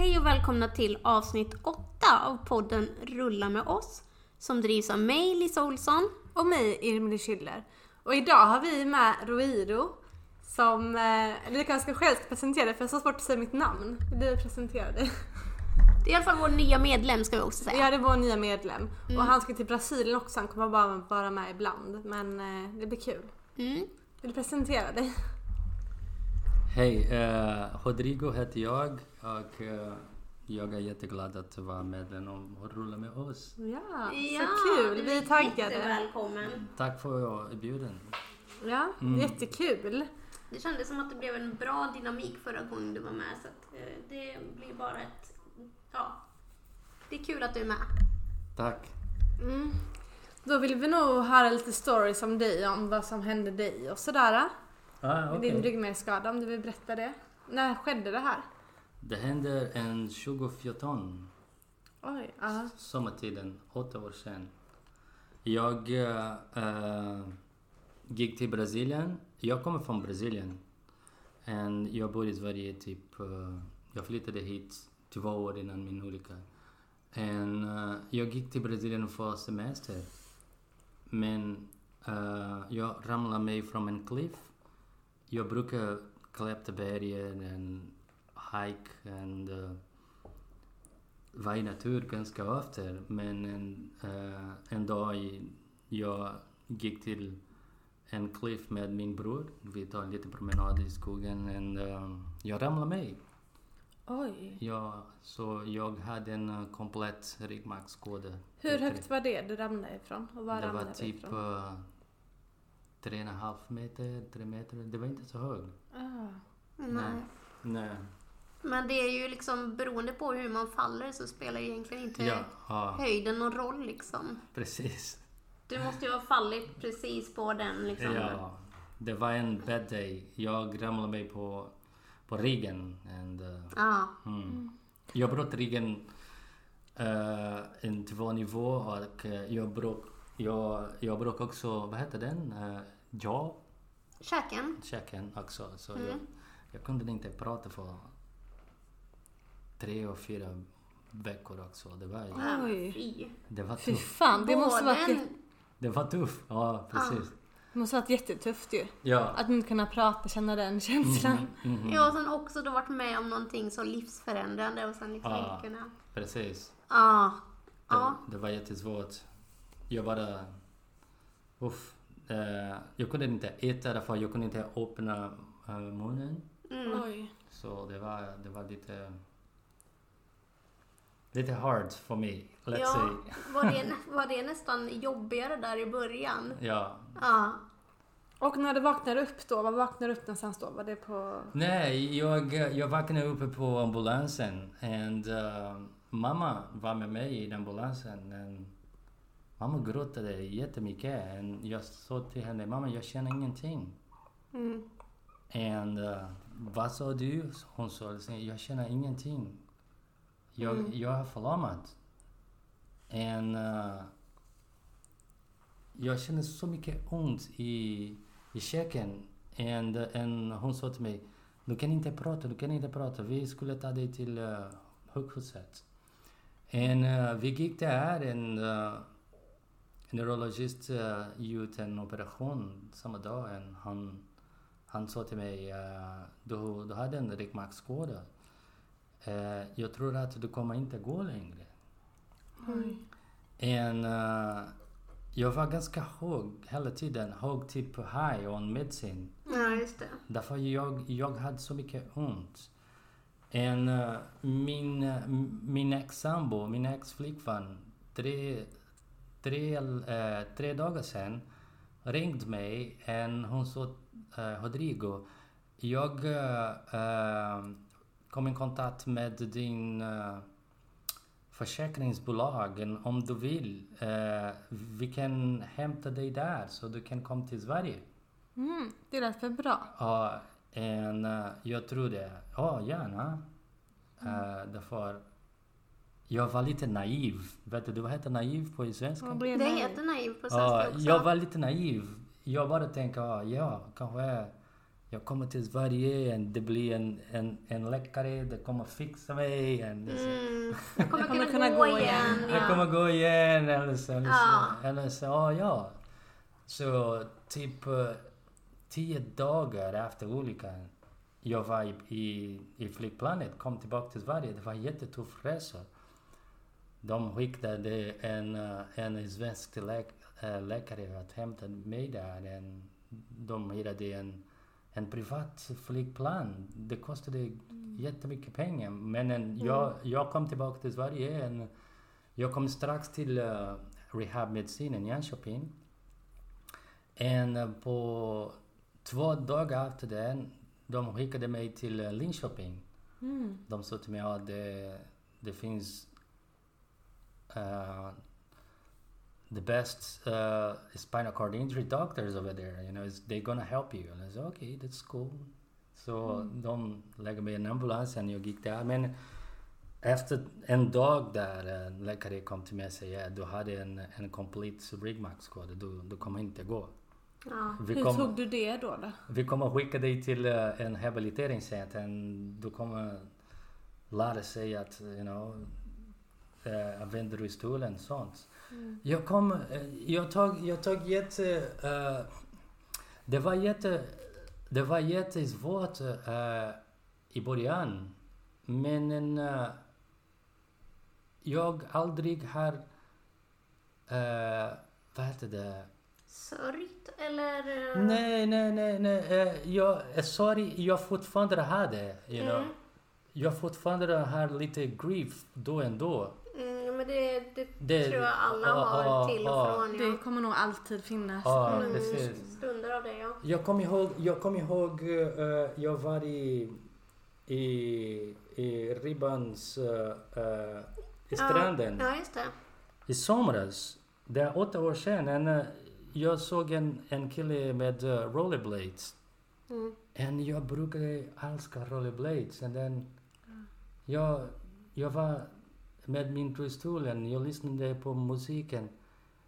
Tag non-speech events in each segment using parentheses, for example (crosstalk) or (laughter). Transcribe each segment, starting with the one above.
Hej och välkomna till avsnitt 8 av podden Rulla med oss som drivs av mig, Lisa Olsson. Och mig, Irmeli Schiller. Och idag har vi med Roiro som, eh, du kanske själv ska presentera dig för jag har så svårt att säga mitt namn. Vill du presentera dig? Det är i alla fall vår nya medlem ska vi också säga. Ja, det är vår nya medlem. Och han ska till Brasilien också, han kommer bara vara med ibland. Men eh, det blir kul. Mm. Vill du presentera dig? Hej, eh, Rodrigo heter jag och eh, jag är jätteglad att vara medlem och rulla med oss. Ja, Ja, så kul. Vi är taggade. Jättevälkommen. Tack för inbjudan. Ja, jättekul. Det kändes som att det blev en bra dynamik förra gången du var med så att eh, det blir bara ett... Ja. Det är kul att du är med. Tack. Mm. Då vill vi nog höra lite stories om dig, om vad som hände dig och sådär. Ah, Med okej. Din ryggmärgsskada, om du vill berätta det. När skedde det här? Det hände en 2014, Oj, ja. sommartiden, åtta år sedan. Jag eh, gick till Brasilien. Jag kommer från Brasilien. And jag bor i Sverige typ... eh, jag flyttade hit två år innan min olycka. And, eh, jag gick till Brasilien för semester. Men eh, jag ramlade mig från en cliff. Jag brukar klättra bergen hike and uh, vara i natur ganska ofta. Men en, eh, en dag jag gick till en cliff med min bror. Vi tar en liten promenad i skogen och uh, jag ramlade mig. Oj. Ja, så jag hade en uh, komplett ryggmärgsskada. Hur högt var det du ramlade ifrån? Och var Det var typ uh, tre och en halv meter, tre meter. Det var inte så högt. Ah. Nej. Nej. Men det är ju liksom beroende på hur man faller så spelar egentligen inte Ja, höjden någon roll liksom. precis. Du måste ju ha fallit precis på den liksom. Ja, det var en bad day. Jag ramlade mig på, på ryggen. And, uh, Ja. mm. Jag bröt ryggen uh, en två nivå och uh, jag bröt jag, jag bröt också, vad heter den? Uh, jaw, Käken. käken också. Så Mm. jag, jag kunde inte prata för tre och fyra veckor också. Det var, Oj. Fy. det var Fy tufft. fan, det måste varit, jä- Det var tufft, ja precis. det måste varit jättetufft ju. Ja. Att inte kunna prata, känna den känslan. Mhm. Ja, och sen också då varit med om någonting så livsförändrande och sen liksom Ja. kunna... Precis. Ja. Det, Ja. det var jättesvårt. Jag bara... Uff. Eh, jag kunde inte äta därför jag kunde inte öppna eh, munnen. Mm. Oj. Så det var, det var lite... Lite hard för mig, let's Ja, say. var det, (laughs) var det nästan jobbigare där i början? Ja. Ja. Och när du vaknar upp då, var vaknar du upp någonstans då? Var det på... Nej, jag, jag vaknade uppe på ambulansen and uh, mamma var med mig i ambulansen. And mamma gråtade jättemycket. And jag sa till henne, mamma jag känner ingenting. Mm. And uh, vad sa du? Hon sa, jag känner ingenting. Jag, Mm. jag är förlamad. And uh, jag känner så mycket ont i, i käken. And, and hon sa till mig, du kan inte prata, du kan inte prata. Vi skulle ta dig till uh, sjukhuset. And uh, vi gick där and uh, neurologist uh, gjorde en operation samma dag. And han, han sa till mig, uh, du, du hade en ryggmärgsskada. Uh, jag tror att du kommer inte gå längre. Oj. And, uh, jag var ganska hög hela tiden, hög typ high on medicine. ja, just det. Därför jag, jag hade så mycket ont. And, uh, min, uh, min ex-sambo, min ex-flickvän, tre, tre, uh, tre dagar sedan ringde mig och hon sa Rodrigo, jag kom i kontakt med din uh, försäkringsbolag. Om du vill, uh, vi kan hämta dig där så du kan komma till Sverige. Mm, det lät väl bra? Ja, en, uh, jag trodde, ja gärna. Uh, därför jag var lite naiv. Vet du vad heter naiv på svenska? Det heter naiv på svenska också. jag var lite naiv. Jag bara tänkte, ja kanske Jag kommer till Sverige och det blir en, en, en läkare, det kommer fixa mig. And det är så- Mm. Jag kommer, Jag kommer kunna, kunna gå, gå igen. igen. Jag kommer gå igen eller så. Eller Ja. så, eller så ja, ja. Så typ eh, tio dagar efter olyckan, jag var i, i, i flygplanet, kom tillbaka till Sverige. Det var en jättetuff resa. De skickade en, eh, en svensk läk, eh, läkare att hämta mig där. En, de hyrde en, en privat flygplan. Det kostade jättemycket pengar. Men en, jag, jag kom tillbaka till Sverige. En, jag kom strax till uh, rehabmedicinen i Jönköping. Och uh, på två dagar efter det, de skickade mig till uh, Linköping. Mm. De sa till mig att det, det finns uh, the best uh, spinal cord injury doctors over there. You know, they're gonna help you. And I said, okay, that's cool. Så de lägger mig i en ambulans och jag gick där. Men efter en dag där en läkare kom till mig och sa ja, du hade en, en complete ryggmärgsskada, du, du kommer inte gå. Ja. Vi Hur kommer, tog du det då? då? vi kommer skicka dig till eh, en rehabiliteringscenter. Du kommer lära sig att, you know, uh, använder du stolen och sånt. Jag kom, eh, jag tog, jag tog jätte, eh, det var jätte, det var jättesvårt uh, i början. Men en, eh, jag aldrig har, uh, vad heter det? Sörjt eller? Nej, nej, nej, nej. jag, sorry, jag fortfarande har det. You know. Mm. Jag fortfarande har lite grief då och då. Det, det, Det- tror jag alla ja, har ja, till och ja. från. Det Ja. kommer nog alltid finnas. Ja, Mm. precis. Stunder av det ja. Jag kommer ihåg, jag kommer ihåg eh, jag var i, i, i Ribbans, uh, i stranden Ja, just det. i somras. Det är åtta år sedan. En, eh, jag såg en, en kille med uh, rollerblades. Mm. Och jag brukade älska rollerblades. And then, jag, jag var med min och jag lyssnade på musiken.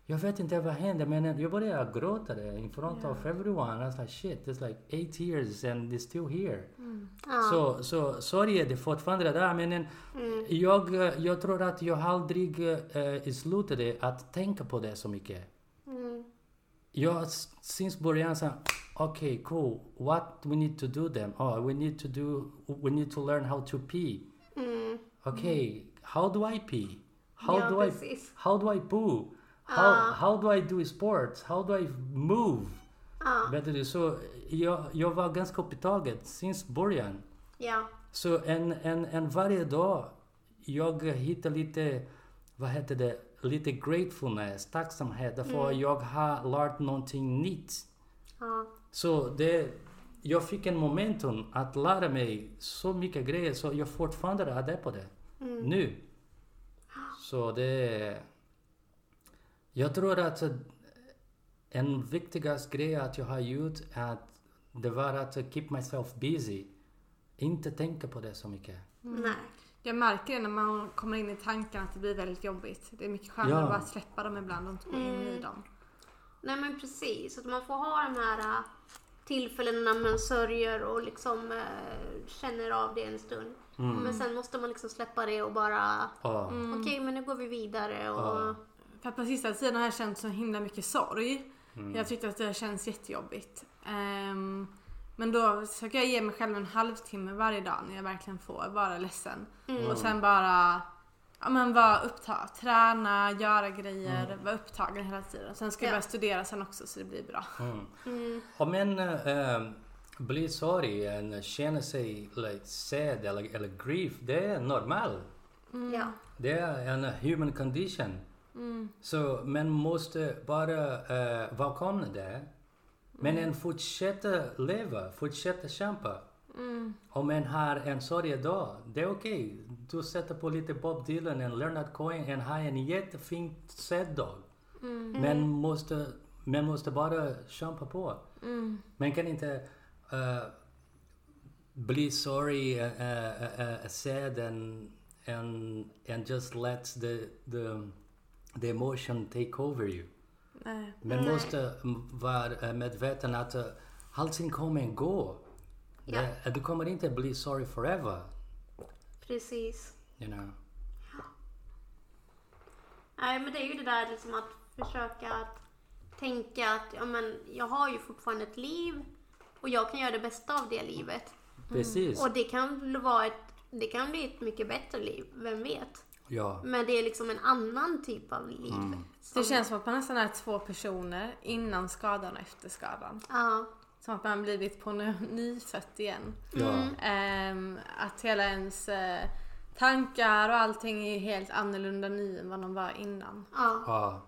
Jag vet inte vad hände men jag började gråta där in front of everyone. I was like shit, it's like eight years and they're still here. Ja. Så, så sorry, det är fortfarande där men en, Mm. jag, eh, jag tror att jag aldrig uh, slutade att tänka på det så mycket. Mm. Jag s- since början sa okay cool what we need to do then oh we need to do we need to learn how to pee Mm. okay how do I pee how ja, do I precis. how do I poo how, Ah. how do I do sports how do I move Ja. vet du så jag, jag var ganska upptaget since början ja. så en, en, en varje dag jag hittar lite vad heter det lite gratefulness tacksamhet därför jag har lärt någonting nytt ja. Så det, jag fick en momentum att lära mig så mycket grejer så jag fortfarande är på det. Nu. Så det... Jag tror att en viktigaste grej att jag har gjort är att det var att keep myself busy. Inte tänka på det så mycket. Nej. Jag märker det när man kommer in i tanken att det blir väldigt jobbigt. Det är mycket skönare Ja. att bara släppa dem ibland och inte gå in i dem. Nej men precis, att man får ha de här äh, tillfällena när man sörjer och liksom äh, känner av det en stund. Men sen måste man liksom släppa det och bara Ja. okej men nu går vi vidare och Ja. För att på sista tiden har jag känt så himla mycket sorg. Jag tyckte att det känns jättejobbigt. Ehm, men då försöker jag ge mig själv en halvtimme varje dag när jag verkligen får vara ledsen. Och sen bara ja, men vara upptagen, träna, göra grejer, vara upptagen hela tiden. Sen ska jag Ja. börja studera sen också så det blir bra. Mm. mm, Om en äh, blir sorry och känner sig like, sad eller, eller grief, det är normalt. ja. Det är en human condition. Så man måste bara uh, välkomna det. Men en fortsätter leva, fortsätter kämpa. Om man har en sorgedag, det är okej. Du sätter på lite Bob Dylan och Leonard Cohen och har en jättefin sad dag. Men måste, man måste bara kämpa på. Man kan inte uh, bli sorry, uh, uh, sad and, and, and just let the, the, the emotion take over you. Nej. Man måste mm, vara eh, medveten att allting kommer gå. Ja. Du kommer inte bli sorry forever. Precis. You know. Nej men det är ju det där liksom att försöka att tänka att ja, men jag har ju fortfarande ett liv och jag kan göra det bästa av det livet. Precis. Och det kan vara ett, det kan bli ett mycket bättre liv, vem vet? Ja. Men det är liksom en annan typ av liv. Mm. Det känns som att man nästan är två personer innan skadan och efter skadan. Ja, Som att man blivit på ny, nyfött igen. Ja. Ehm, att hela ens eh, tankar och allting är helt annorlunda nu än vad de var innan. ja, ja.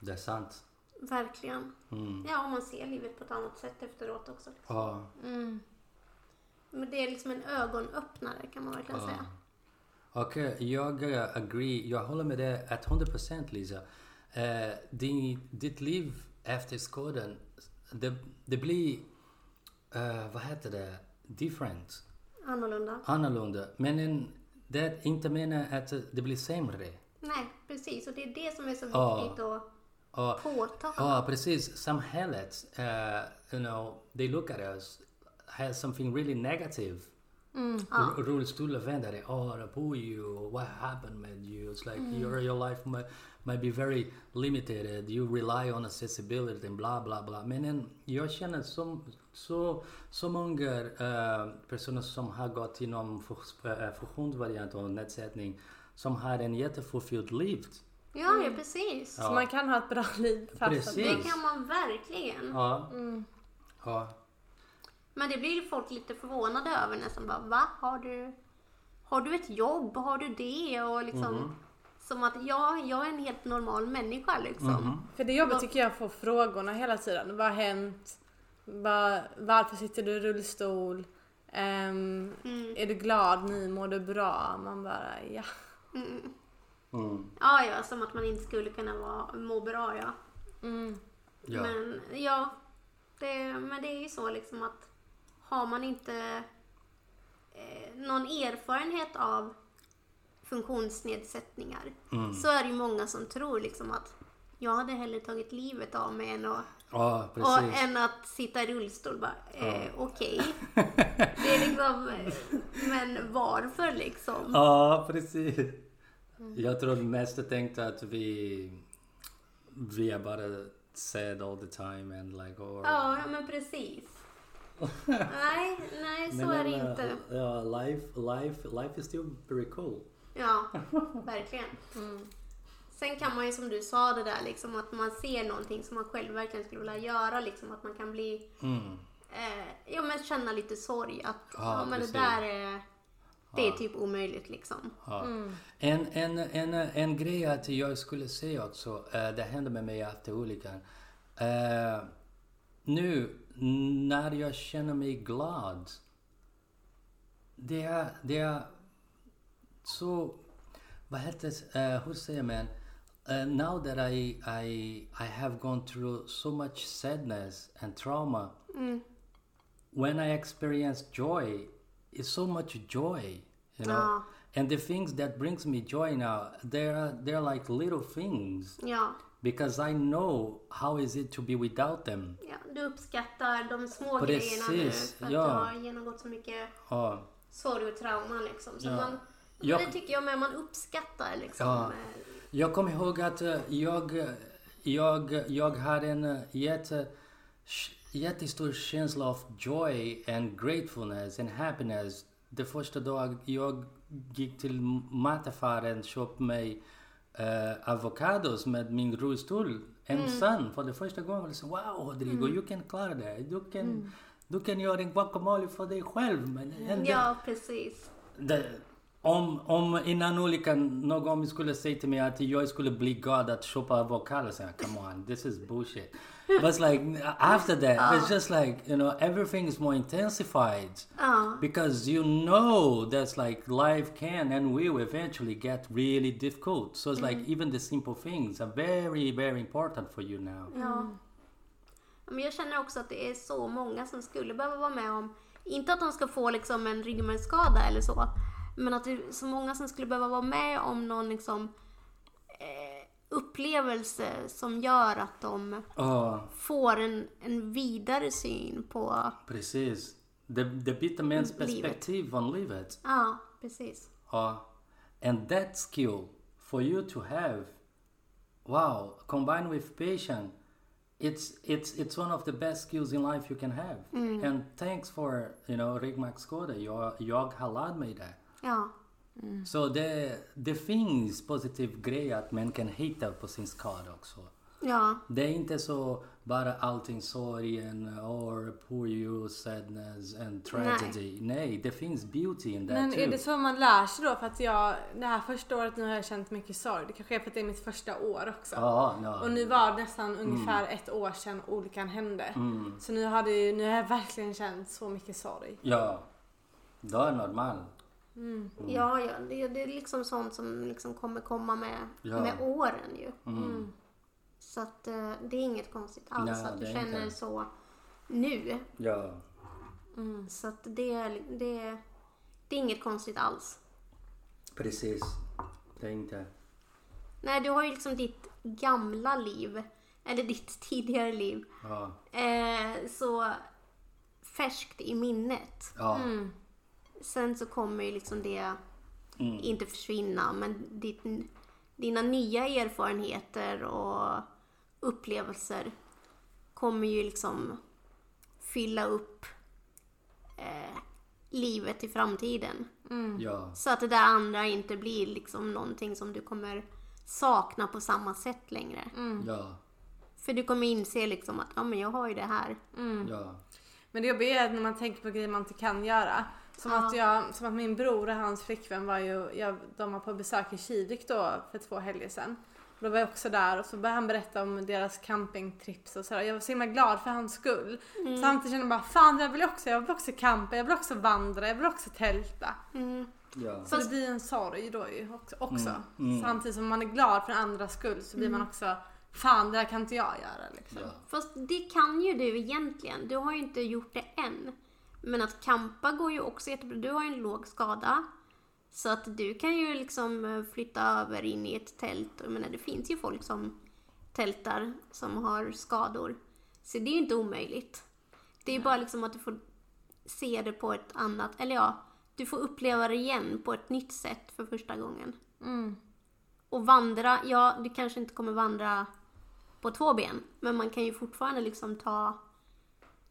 Det är sant. Verkligen. Mm. Ja, och man ser livet på ett annat sätt efteråt också. Ja. Mm. Men det är liksom en ögonöppnare kan man verkligen säga. Okej, jag eh, agree. Jag håller med dig 100% Lisa. Uh, din, ditt liv efter skadan, det, det blir, eh, vad heter det, different, Annorlunda. annorlunda. Men en, det inte menar att det blir sämre. Nej, precis. Och det är det som är så Ja. viktigt att Och, påtala. ja, precis. Samhället, uh, you know, they look at us has something really negative. Ja. R- rullstolsvändare, oh, poor you, what happened with you? It's like your, your life might, might be very limited, you rely on accessibility and bla bla bla. Men en, jag känner så, så, så många eh, personer som har gått inom fun- eh, funktionsvariant och nedsättning som har en jättefulfylld liv. Ja, ja, precis. Så man kan ha ett bra (laughs) liv fast. Det kan man verkligen. Ja. ja. Men det blir ju folk lite förvånade över nästan bara, va? Har du, har du ett jobb? Har du det? Och liksom, som att ja, jag är en helt normal människa liksom. För det är jobbigt tycker jag att få frågorna hela tiden. Vad har hänt? Vad- varför sitter du i rullstol? Ehm, Är du glad nu? Mår du bra? Man bara ja. Mm. Ja, ja, som att man inte skulle kunna vara, må bra, ja. Mm. ja. Men ja, det, men det är ju så liksom att har man inte eh, någon erfarenhet av funktionsnedsättningar så är det ju många som tror liksom att jag hade hellre tagit livet av mig än att, ja, och, än att sitta i rullstol. Bara, eh, Okej. (laughs) Det är liksom, eh, men varför liksom? Ja, precis. Jag tror mest tänkte att vi, vi är bara sad all the time and like or... Ja, men precis. (laughs) nej, nej, så Men, är det inte. Ja, life, life, life is still very cool. Ja, (laughs) verkligen. Sen kan man ju som du sa det där liksom att man ser någonting som man själv verkligen skulle vilja göra liksom att man kan bli Mm. eh, ja men känna lite sorg att Ja, ja, men det där är det är typ omöjligt liksom. Ja. En, en, en, en grej att jag skulle säga också, eh, det hände med mig efter olyckan. Eh, nu när jag känner mig glad, det är, det är så, vad heter det, eh, hur säger man? Uh, now that I, I, I have gone through so much sadness and trauma, when I experience joy, it's so much joy, you know. Ja. And the things that brings me joy now, they're they're like little things Ja, because I know how is it to be without them. ja, du uppskattar de små Precis, grejerna nu för att ja. du har genomgått så mycket Ja, sorg och trauma liksom. Så Ja. man, Jag- Det tycker jag med, man uppskattar liksom. Ja. eh, jag kommer ihåg att eh, jag jag jag hade en eh, jätte jättestor känsla av joy and gratefulness and happiness. Det första dag jag gick till mataffären och köpte mig uh, avokados med min rullstol ensam för det första gången. så wow Rodrigo, you can klara det. Du kan, du kan göra en guacamole för dig själv. Men Ja, precis. det, om, om innan olyckan någon skulle säga till mig att jag skulle bli glad att köpa avokado, så jag, come on, this is bullshit. But it's like after that, it's just like you know everything is more intensified Ja, because you know that's like life can and will eventually get really difficult. So it's like even the simple things are very very important for you now. Ja. Men jag känner också att det är så många som skulle behöva vara med om, inte att de ska få liksom en ryggmärgsskada eller så, men att det är så många som skulle behöva vara med om någon liksom eh, upplevelse som gör att de Ja, får en, en vidare syn på, precis. det, det byter med ens perspektiv från livet. Ja, precis. Uh, and that skill for you to have, wow, combined with patience, it's it's it's one of the best skills in life you can have. And thanks for you know Rigmax Skoda, jag, jag har lärt mig Ja. Så det, det finns positiv grejer att man kan hitta på sin skada också. Ja. Det är inte så bara allting sorgen or poor you, sadness and tragedy. Nej, det finns beauty in that Men too. är det så man lär sig då? För att jag, det här första året nu har jag känt mycket sorg. Det kanske är för att det är mitt första år också. Ja, ja. Och nu var det nästan ungefär ett år sedan olyckan hände. Mm. Så nu har, det, nu har jag verkligen känt så mycket sorg. Ja, det är normalt. Ja, ja. Det, det är liksom sånt som liksom kommer komma med, Ja. med åren ju. Mm. Så att eh, det är inget konstigt alls Nej, att du känner inte. så nu. Ja, Så att det, är- det, det är inget konstigt alls. precis. Det är inte... Nej, du har ju liksom ditt gamla liv, eller ditt (laughs) tidigare liv, Ja, eh, så färskt i minnet. ja. Sen så kommer ju liksom det Mm. inte försvinna, men ditt, dina nya erfarenheter och upplevelser kommer ju liksom fylla upp eh, livet i framtiden. ja. Så att det där andra inte blir liksom någonting som du kommer sakna på samma sätt längre. Ja, För du kommer inse liksom att ja, men jag har ju det här. ja. Men det jobbiga är att när man tänker på grejer man inte kan göra. Som, Ja. att, jag, som att min bror och hans flickvän var ju, jag, de var på besök i Kivik då för två helger sedan. Då var jag också där och så började han berätta om deras campingtrips och sådär. Jag var så himla glad för hans skull. Samtidigt kände jag bara, fan jag vill också, jag vill också campa, jag vill också vandra, jag vill också tälta. Mm. ja. Så det blir en sorg då ju också. också. Mm, mm. Samtidigt som man är glad för andras skull så blir man också, fan det här kan inte jag göra liksom. ja. Fast det kan ju du egentligen. Du har ju inte gjort det än. Men att kampa går ju också jättebra. Du har ju en låg skada. Så att du kan ju liksom eh, flytta över in i ett tält. Jag menar, det finns ju folk som tältar som har skador. Så det är ju inte omöjligt. Det är ju bara liksom att du får se det på ett annat, eller ja, du får uppleva det igen på ett nytt sätt för första gången. Mm. Och vandra, ja du kanske inte kommer vandra på två ben. Men man kan ju fortfarande liksom ta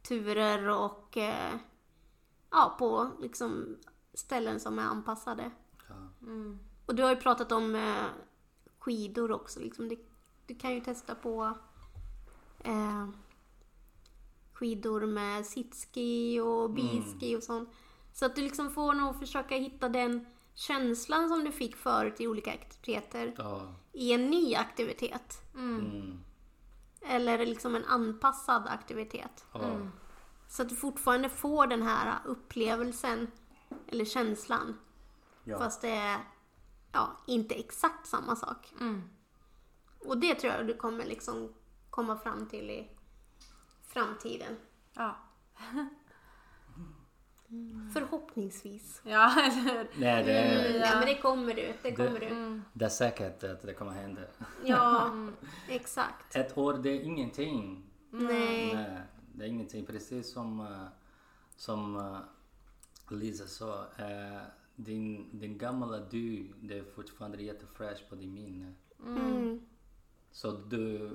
turer och eh, ja, på liksom ställen som är anpassade. ja. Och du har ju pratat om eh, skidor också. Liksom. Du, du kan ju testa på eh, skidor med sitski och biski och sånt. Så att du liksom får nog försöka hitta den känslan som du fick förut i olika aktiviteter ja. i en ny aktivitet. Mm. Eller liksom en anpassad aktivitet. Ja. Så att du fortfarande får den här upplevelsen eller känslan. Ja. Fast det är ja, inte exakt samma sak. Mm. Och det tror jag du kommer liksom komma fram till i framtiden. Ja. Förhoppningsvis. ja, eller? Nej, det, Mm, nej, men det kommer du. Det kommer Det- du. det är säkert att det kommer hända. Ja, exakt. Ett år, det är ingenting. Nej. Nej, det är ingenting. Precis som, eh, som eh, Lisa sa. eh, din, din gamla du, det är fortfarande jättefräsch på din minne. Mm. Så du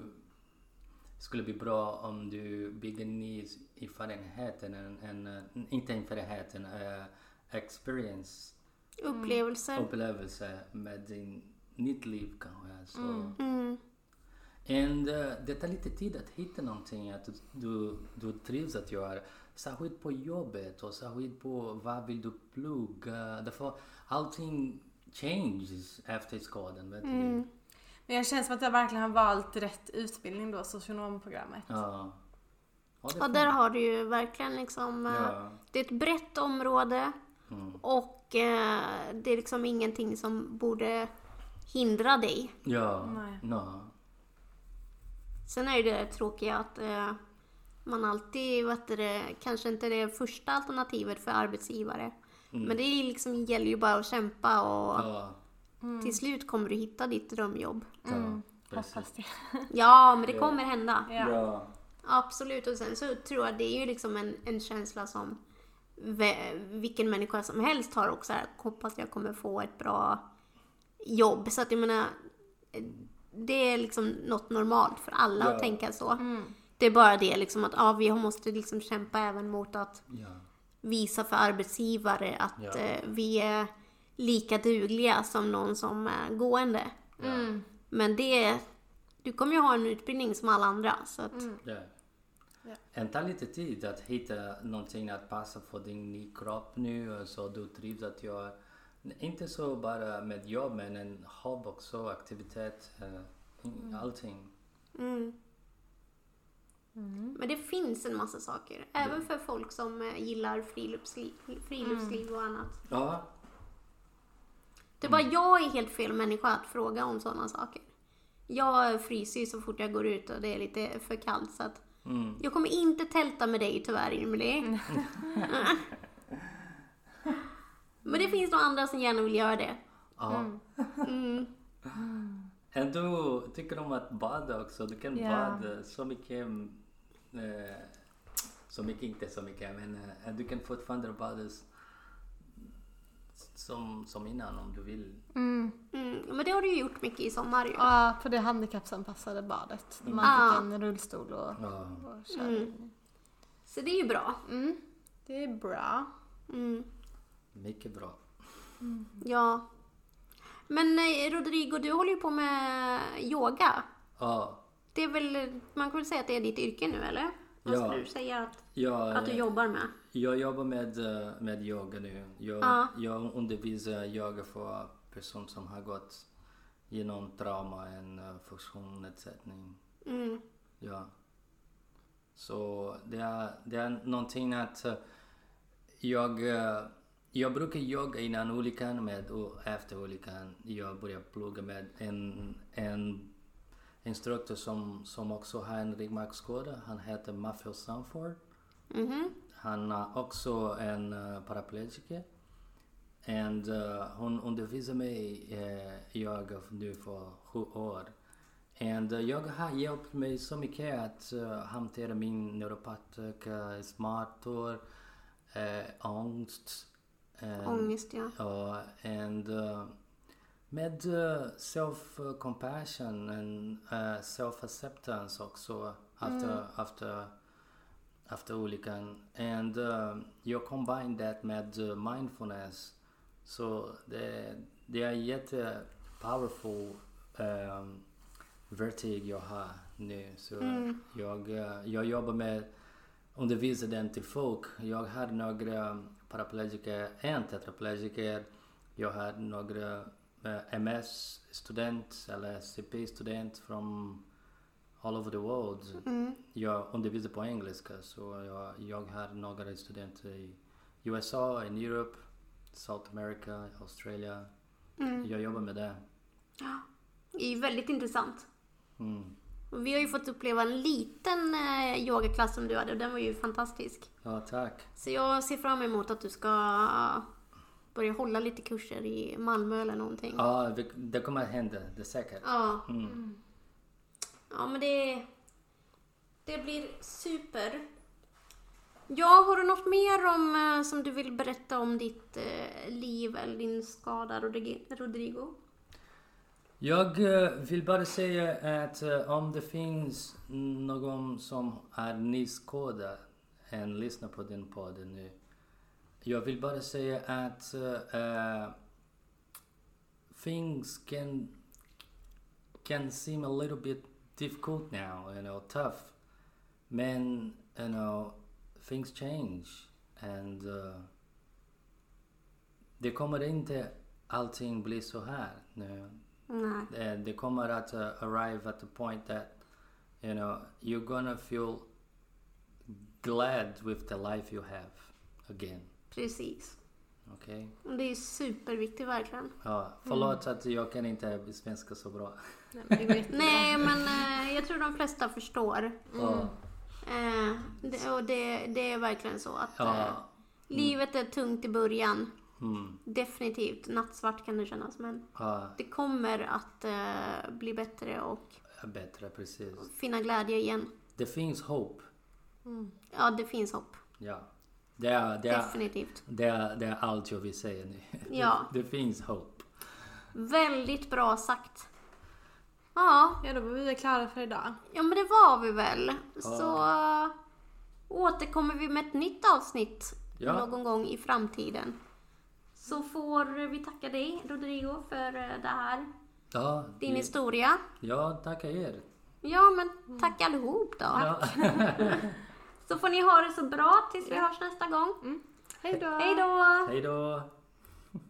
skulle bli bra om du bygger ny erfarenheten, en, en, inte erfarenheten, uh, experience, Upplevelser. upplevelse med din nytt liv kanske. Så. Mm. And, uh, det tar lite tid att hitta någonting att du, du, trivs att göra. Särskilt på jobbet och särskilt på vad vill du plugga. Därför allting changes efter skadan. Vet Mm. Men jag känner som att jag verkligen har valt rätt utbildning då, socionomprogrammet. Ja. Ja, där har du ju verkligen liksom, eh, Ja. det är ett brett område Mm. och eh, det är liksom ingenting som borde hindra dig. Ja. Nej. No. Sen är det tråkiga att eh, man alltid, vet du, det, kanske inte är det första alternativet för arbetsgivare. Men det är liksom, gäller ju bara att kämpa och Ja. till slut kommer du hitta ditt drömjobb. Ja. Precis. Hoppas det. (laughs) Ja, men det kommer hända. Ja. Ja. Absolut. Och sen så tror jag det är ju liksom en, en känsla som vilken människa som helst har också här, hoppas jag kommer få ett bra jobb. Så att jag menar, det är liksom något normalt för alla Ja. att tänka så. Det är bara det liksom att ja, vi måste liksom kämpa även mot att Ja. visa för arbetsgivare att Ja. eh, vi är lika dugliga som någon som är gående. Mm. Men det, du kommer ju ha en utbildning som alla andra. Så att, Ja. Ja. En tar lite tid att hitta någonting att passa för din nya kropp nu så du trivs att göra. Inte så bara med jobb men en hobby också, aktivitet, eh, allting. mm. Men det finns en massa saker. Även för folk som eh, gillar friluftsliv, friluftsliv och annat. Ja, Det är bara jag är helt fel människa att fråga om sådana saker. Jag fryser ju så fort jag går ut och det är lite för kallt så att mm. jag kommer inte tälta med dig tyvärr Emily. (laughs) (laughs) Men det finns nog andra som gärna vill göra det. ja. Mm. (laughs) Och du tycker om att bada också. Du kan Ja. bada så mycket. Eh, så mycket, inte så mycket, men eh, du kan fortfarande bada som, som innan om du vill. Mm. Mm. Men det har du ju gjort mycket i sommar ju. Ja, på det handikappsanpassade badet. Där man Ah. fick en rullstol och, Ja. och körde. Mm. Så det är ju bra. Mm. Det är bra. Mm. Mycket bra. Ja. Men eh, Rodrigo, du håller ju på med yoga. Ja, Det är väl, man kan väl säga att det är ditt yrke nu eller? Vad Ja. skulle du säga att, jag, att du jobbar med? jag jobbar med, eh, med yoga nu. Jag, Ja. jag undervisar yoga för personer som har gått genom trauma, en funktionsnedsättning. Mm. Ja. Så det är, det är någonting att eh, jag, eh, jag brukar yoga innan olyckan med och efter olyckan. Jag började plugga med en, en instruktör som, som också har en ryggmärgsskada. Han heter Matthew Sanford. Mhm. Han är också en uh, paraplegiker. And uh, hon undervisar mig uh, yoga nu för sju år. And uh, yoga har hjälpt mig så mycket att uh, hantera min neuropatiska smärtor, uh, ångest. And- Ångest ja. Ja, and uh, med uh, self-compassion and uh, self-acceptance också after, after, after olyckan. And uh, jag combine that med mindfulness. Så det, det är jätte powerful um, vertig jag har nu. Så jag, uh, jag jobbar med undervisa den till folk. Jag har några paraplegiker, en tetraplegiker. Jag har några eh, MS-student eller CP-student från all over the world. Mm. Jag undervisar på engelska så jag, jag har några studenter i USA, i Europe, South America, Australien. Mm. Jag jobbar med det. Det är väldigt intressant. Mm. Vi har ju fått uppleva en liten eh, yogaklass som du hade och den var ju fantastisk. Ja, tack. Så jag ser fram emot att du ska börja hålla lite kurser i Malmö eller någonting. Ja, det, kommer att hända, det är säkert. Ja. Mm. Ja, men det, det blir super. Ja, har du något mer om, eh, som du vill berätta om ditt eh, liv eller din skada, Rodrig- Rodrigo? Jag eh, vill bara säga att eh, om det finns någon som är nyskådad, än lyssnar på den podden nu. Jag vill bara säga att uh, things can can seem a little bit difficult now, you know, tough. Men, you know, things change and uh, det kommer inte allting bli så här nu. Nej. Uh, they kommer att uh, arrive at the point that you know you're gonna feel glad with the life you have again. Precis. Okej? Och Det är superviktigt verkligen. Ja, förlåt att jag kan inte svenska så bra. Nej, men det. Nej, eh, jag tror de flesta förstår. Ja, Eh, det, och det, det är verkligen så att eh, ja, livet är tungt i början. Mm, Definitivt. Nattsvart kan det kännas, men ja, det kommer att eh, bli bättre och bättre precis. finna glädje igen. Det finns hopp. Ja, det finns hopp. Ja. Det är, det, är, Definitivt. det, är, det är allt jag vill säga nu. (laughs) Ja. Det, det finns hopp. Väldigt bra sagt. Ja, Ja, då var vi klara för idag. ja men det var vi väl. Så äh, återkommer vi med ett nytt avsnitt Ja. någon gång i framtiden. Så får vi tacka dig Rodrigo för äh, det här. Ja, Din det- historia. ja, tackar er. Ja men tack allihop då. Ja. (laughs) Så får ni ha det så bra tills vi hörs nästa gång. Hej då! Hej då! Hej då.